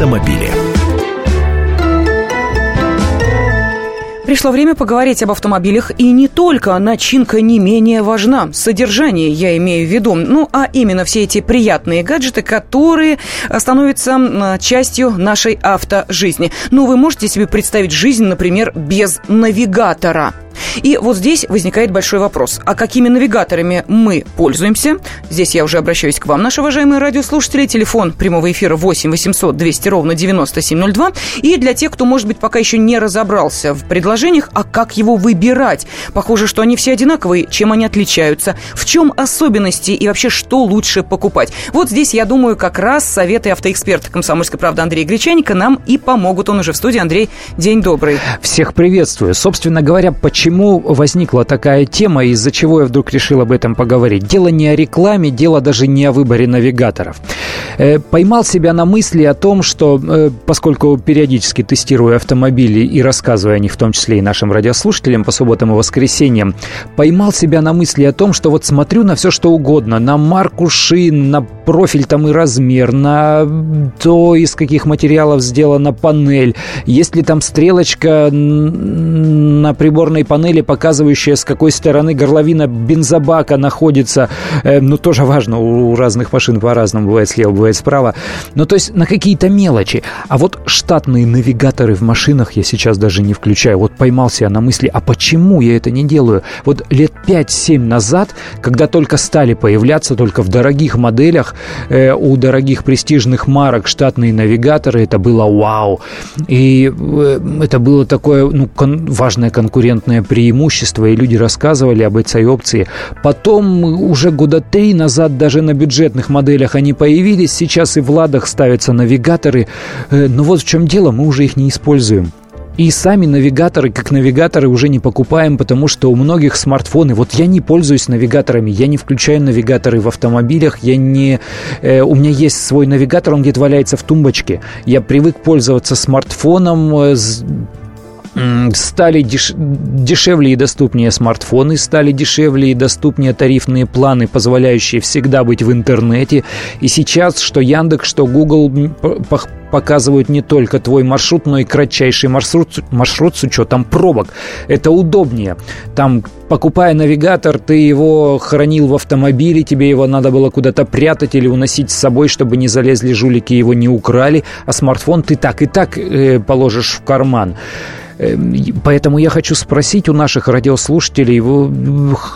автомобили. Пришло время поговорить об автомобилях, и не только. Начинка не менее важна. Содержание я имею в виду. Ну, а именно все эти приятные гаджеты, которые становятся частью нашей автожизни. Ну, вы можете себе представить жизнь, например, без навигатора? И вот здесь возникает большой вопрос. А какими навигаторами мы пользуемся? Здесь я уже обращаюсь к вам, наши уважаемые радиослушатели. Телефон прямого эфира 8 800 200 ровно 9702. И для тех, кто, может быть, пока еще не разобрался в предложениях, а как его выбирать? Похоже, что они все одинаковые. Чем они отличаются? В чем особенности? И вообще, что лучше покупать? Вот здесь, я думаю, как раз советы автоэксперта «Комсомольской правды» Андрея Гречаника нам и помогут. Он уже в студии. Андрей, день добрый. Всех приветствую. Собственно говоря, почему почему возникла такая тема, из-за чего я вдруг решил об этом поговорить. Дело не о рекламе, дело даже не о выборе навигаторов. Э, поймал себя на мысли о том, что э, поскольку периодически тестирую автомобили и рассказываю о них, в том числе и нашим радиослушателям по субботам и воскресеньям, поймал себя на мысли о том, что вот смотрю на все, что угодно, на марку шин, на профиль там и размер, на то, из каких материалов сделана панель, есть ли там стрелочка на приборной панели, панели, показывающая, с какой стороны горловина бензобака находится. Э, ну, тоже важно, у разных машин по-разному бывает слева, бывает справа. Ну, то есть на какие-то мелочи. А вот штатные навигаторы в машинах я сейчас даже не включаю. Вот поймался я на мысли, а почему я это не делаю? Вот лет 5-7 назад, когда только стали появляться, только в дорогих моделях, э, у дорогих престижных марок штатные навигаторы, это было вау. И э, это было такое ну, кон- важное конкурентное преимущества, и люди рассказывали об этой опции. Потом, уже года три назад, даже на бюджетных моделях они появились, сейчас и в «Ладах» ставятся навигаторы. Э, но вот в чем дело, мы уже их не используем. И сами навигаторы, как навигаторы, уже не покупаем, потому что у многих смартфоны... Вот я не пользуюсь навигаторами, я не включаю навигаторы в автомобилях, я не... Э, у меня есть свой навигатор, он где-то валяется в тумбочке. Я привык пользоваться смартфоном, э, стали деш... дешевле и доступнее смартфоны, стали дешевле и доступнее тарифные планы, позволяющие всегда быть в интернете. И сейчас что Яндекс, что Google показывают не только твой маршрут, но и кратчайший маршрут, маршрут с учетом пробок. Это удобнее. Там, покупая навигатор, ты его хранил в автомобиле, тебе его надо было куда-то прятать или уносить с собой, чтобы не залезли жулики, его не украли, а смартфон ты так и так э, положишь в карман. Эм, поэтому я хочу спросить у наших радиослушателей,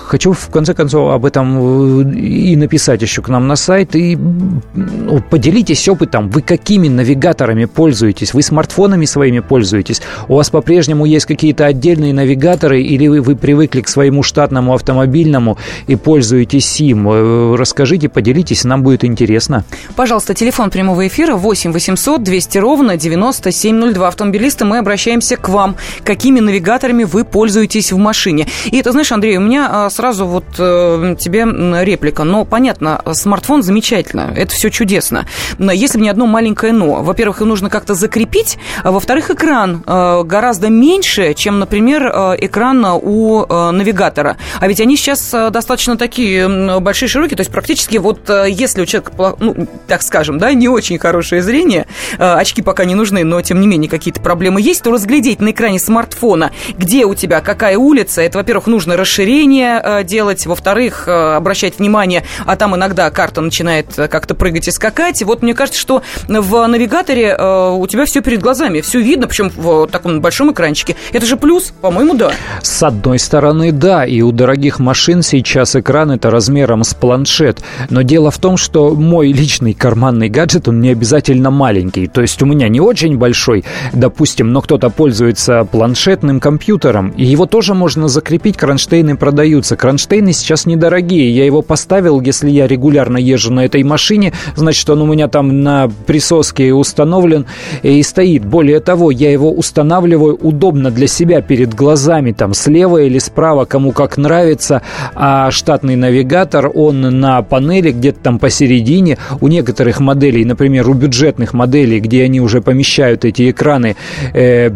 хочу в конце концов об этом э, и написать еще к нам на сайт, и ну, поделитесь опытом, вы какими навигаторами пользуетесь, вы смартфонами своими пользуетесь, у вас по-прежнему есть какие-то отдельные навигаторы, или вы, вы привыкли к своему штатному автомобильному и пользуетесь им. Э, расскажите, поделитесь, нам будет интересно. Пожалуйста, телефон прямого эфира 8 800 200 ровно 9702. Автомобилисты, мы обращаемся к вам какими навигаторами вы пользуетесь в машине. И это, знаешь, Андрей, у меня а, сразу вот э, тебе реплика. Но, понятно, смартфон замечательно, это все чудесно. Но если бы не одно маленькое но. Во-первых, его нужно как-то закрепить, а во-вторых, экран э, гораздо меньше, чем, например, э, экран у навигатора. А ведь они сейчас достаточно такие большие, широкие, то есть практически вот если у человека, ну, так скажем, да, не очень хорошее зрение, очки пока не нужны, но тем не менее какие-то проблемы есть, то разглядеть на экране экране смартфона, где у тебя какая улица. Это, во-первых, нужно расширение э, делать, во-вторых, э, обращать внимание, а там иногда карта начинает э, как-то прыгать и скакать. Вот мне кажется, что в навигаторе у тебя все перед глазами, все видно, причем в таком большом экранчике. Это же плюс, по-моему, да. С одной стороны, да, и у дорогих машин сейчас экран это размером с планшет. Но дело в том, что мой личный карманный гаджет, он не обязательно маленький. То есть у меня не очень большой, допустим, но кто-то пользуется планшетным компьютером. И его тоже можно закрепить, кронштейны продаются. Кронштейны сейчас недорогие. Я его поставил, если я регулярно езжу на этой машине, значит, он у меня там на присоске установлен и стоит. Более того, я его устанавливаю удобно для себя перед глазами, там слева или справа, кому как нравится. А штатный навигатор, он на панели где-то там посередине. У некоторых моделей, например, у бюджетных моделей, где они уже помещают эти экраны, э,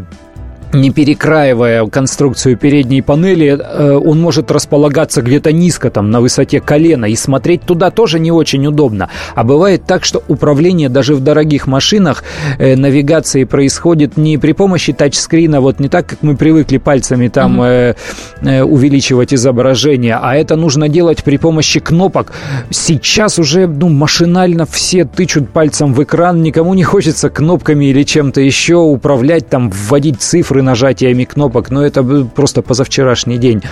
не перекраивая конструкцию передней панели, э, он может располагаться где-то низко, там, на высоте колена, и смотреть туда тоже не очень удобно. А бывает так, что управление даже в дорогих машинах э, навигации происходит не при помощи тачскрина, вот не так, как мы привыкли пальцами там э, э, увеличивать изображение, а это нужно делать при помощи кнопок. Сейчас уже ну, машинально все тычут пальцем в экран, никому не хочется кнопками или чем-то еще управлять, там, вводить цифры цифры нажатиями кнопок, но это просто позавчерашний день.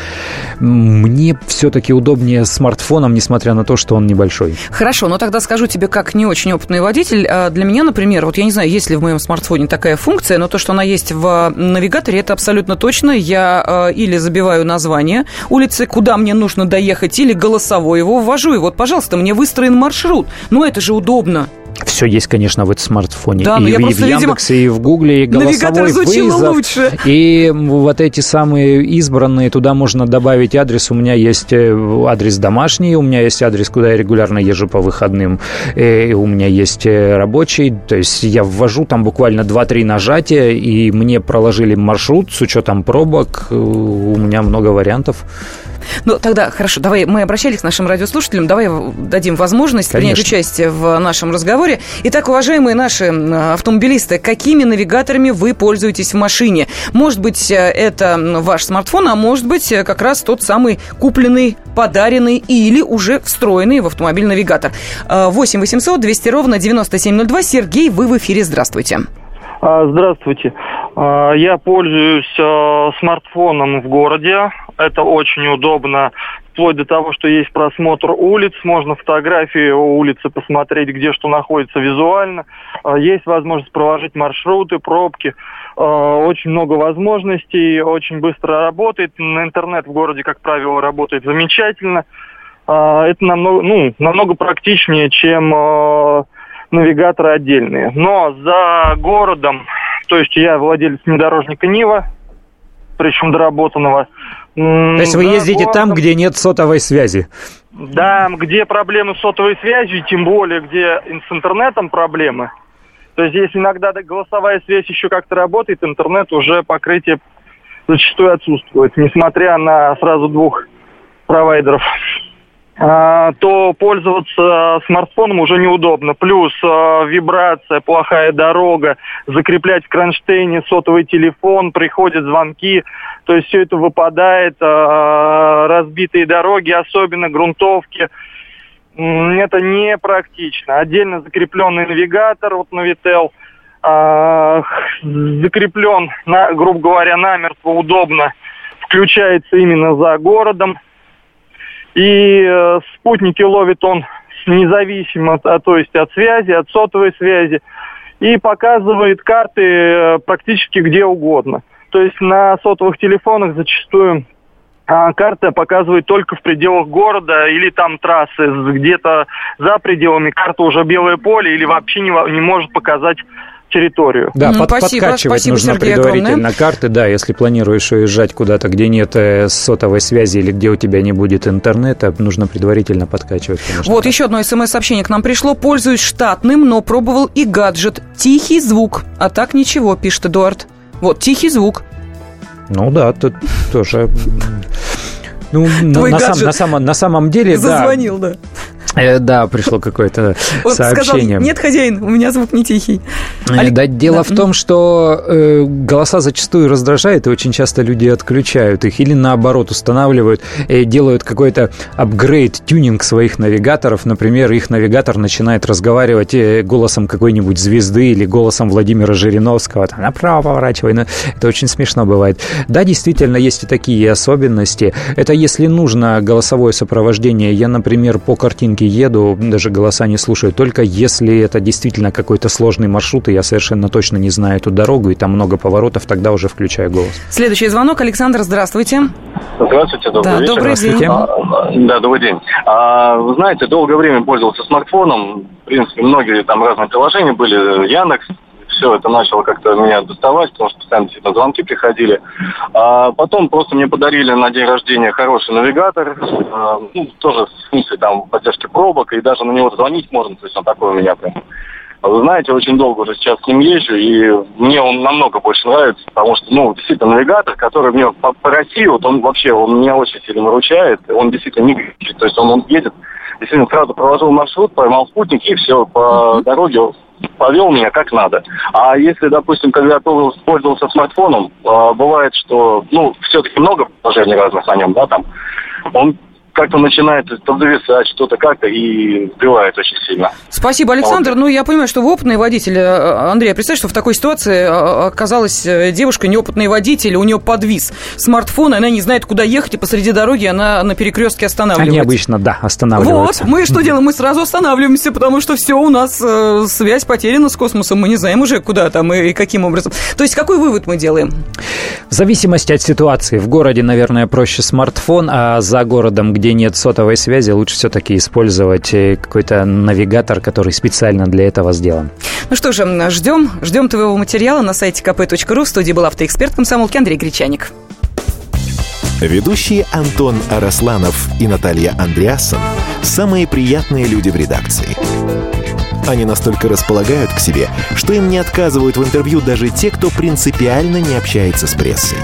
Мне все-таки удобнее смартфоном, несмотря на то, что он небольшой. Хорошо, но тогда скажу тебе, как не очень опытный водитель, а для меня, например, вот я не знаю, есть ли в моем смартфоне такая функция, но то, что она есть в навигаторе, это абсолютно точно. Я а, или забиваю название улицы, куда мне нужно доехать, или голосовой его ввожу, и вот, пожалуйста, мне выстроен маршрут. Ну, это же удобно. Все есть, конечно, в этом смартфоне. Да, и, я и просто, в Яндексе, видимо, и в Гугле, и голосовой вызов. лучше. И вот эти самые избранные, туда можно добавить адрес. У меня есть э, адрес домашний, у меня есть адрес, куда я регулярно езжу по выходным, и у меня есть э, рабочий. То есть я ввожу там буквально 2-3 нажатия, и мне проложили маршрут с учетом пробок. У меня много вариантов. Ну, тогда, хорошо, давай, мы обращались к нашим радиослушателям, давай дадим возможность Конечно. принять участие в нашем разговоре. Итак, уважаемые наши автомобилисты, какими навигаторами вы пользуетесь в машине? Может быть, э, это ваш смартфон, а может быть, э, как раз тот самый купленный, подаренный или уже встроенный в автомобиль навигатор. 8 800 200 ровно 9702. Сергей, вы в эфире. Здравствуйте. А, здравствуйте. А, я пользуюсь э, смартфоном в городе. Это очень удобно, вплоть до того, что есть просмотр улиц, можно фотографии улицы посмотреть, где что находится визуально. А, есть возможность проложить маршруты, пробки. Очень много возможностей, очень быстро работает. Интернет в городе, как правило, работает замечательно. Это намного, ну, намного практичнее, чем навигаторы отдельные. Но за городом, то есть я владелец внедорожника Нива, причем доработанного. То есть вы ездите там, где нет сотовой связи? Да, где проблемы с сотовой связью, тем более, где с интернетом проблемы. То есть если иногда голосовая связь еще как-то работает, интернет уже покрытие зачастую отсутствует, несмотря на сразу двух провайдеров. А, то пользоваться смартфоном уже неудобно. Плюс а, вибрация, плохая дорога, закреплять в кронштейне сотовый телефон, приходят звонки, то есть все это выпадает, а, разбитые дороги, особенно грунтовки. Это непрактично. Отдельно закрепленный навигатор, вот Navitel, закреплен, на, грубо говоря, намертво удобно, включается именно за городом, и э, спутники ловит он независимо, а, то есть от связи, от сотовой связи, и показывает карты э, практически где угодно. То есть на сотовых телефонах зачастую а, карта показывает только в пределах города или там трассы, где-то за пределами карты уже белое поле или вообще не, не может показать территорию. Да, под, спасибо, подкачивать спасибо, нужно Сергей, предварительно огромное. карты, да, если планируешь уезжать куда-то, где нет э, сотовой связи или где у тебя не будет интернета, нужно предварительно подкачивать, конечно. Вот еще одно смс-сообщение к нам пришло. Пользуюсь штатным, но пробовал и гаджет. Тихий звук. А так ничего, пишет Эдуард. Вот, тихий звук. Ну да, тут тоже... Ну, на, на, сам, на, самом, на самом деле, Зазвонил, да. да. Э, да, пришло какое-то сообщение. Сказал, нет, хозяин, у меня звук не тихий. Олег... Да, дело да. в том, что э, голоса зачастую раздражают, и очень часто люди отключают их или наоборот устанавливают, и делают какой-то апгрейд, тюнинг своих навигаторов. Например, их навигатор начинает разговаривать э, голосом какой-нибудь звезды или голосом Владимира Жириновского. Там, направо поворачивай. Ну, это очень смешно бывает. Да, действительно, есть и такие особенности. Это если нужно голосовое сопровождение. Я, например, по картинке еду, даже голоса не слушаю, только если это действительно какой-то сложный маршрут, и я совершенно точно не знаю эту дорогу, и там много поворотов, тогда уже включаю голос. Следующий звонок. Александр, здравствуйте. Здравствуйте, добрый да, вечер. Добрый день. А, да, добрый день. А, вы знаете, долгое время пользовался смартфоном. В принципе, многие там разные приложения были. Яндекс, все это начало как-то меня доставать, потому что постоянно действительно звонки приходили. А потом просто мне подарили на день рождения хороший навигатор, а, ну, тоже с функцией там поддержки пробок, и даже на него звонить можно, то есть он такой у меня прям А вы знаете, очень долго уже сейчас с ним езжу, и мне он намного больше нравится, потому что, ну, действительно, навигатор, который мне по, по России, вот он вообще, он меня очень сильно выручает, он действительно не глючит, то есть он, он едет, действительно, сразу проложил маршрут, поймал спутник, и все, по дороге повел меня как надо. А если, допустим, когда пользовался смартфоном, а, бывает, что, ну, все-таки много приложений разных на нем, да, там, он как-то начинает подвисать что-то как-то и сбивает очень сильно. Спасибо, Александр. Вот. Ну, я понимаю, что вы опытный водитель. Э, Андрей, представь, что в такой ситуации э, оказалась э, девушка, неопытный водитель, у нее подвис смартфон, она не знает, куда ехать, и посреди дороги она на перекрестке останавливается. Они обычно, да, останавливаются. Вот, мы что делаем? Мы сразу останавливаемся, потому что все, у нас связь потеряна с космосом, мы не знаем уже, куда там и каким образом. То есть, какой вывод мы делаем? В зависимости от ситуации. В городе, наверное, проще смартфон, а за городом, где где нет сотовой связи, лучше все-таки использовать э, какой-то навигатор, который специально для этого сделан. Ну что же, ждем, ждем твоего материала на сайте kp.ru. В студии был автоэксперт комсомолки Андрей Гречаник. Ведущие Антон Арасланов и Наталья Андреасон – самые приятные люди в редакции. Они настолько располагают к себе, что им не отказывают в интервью даже те, кто принципиально не общается с прессой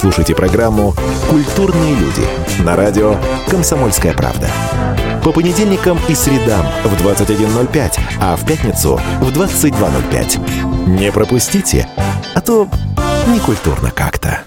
слушайте программу «Культурные люди» на радио «Комсомольская правда». По понедельникам и средам в 21.05, а в пятницу в 22.05. Не пропустите, а то некультурно как-то.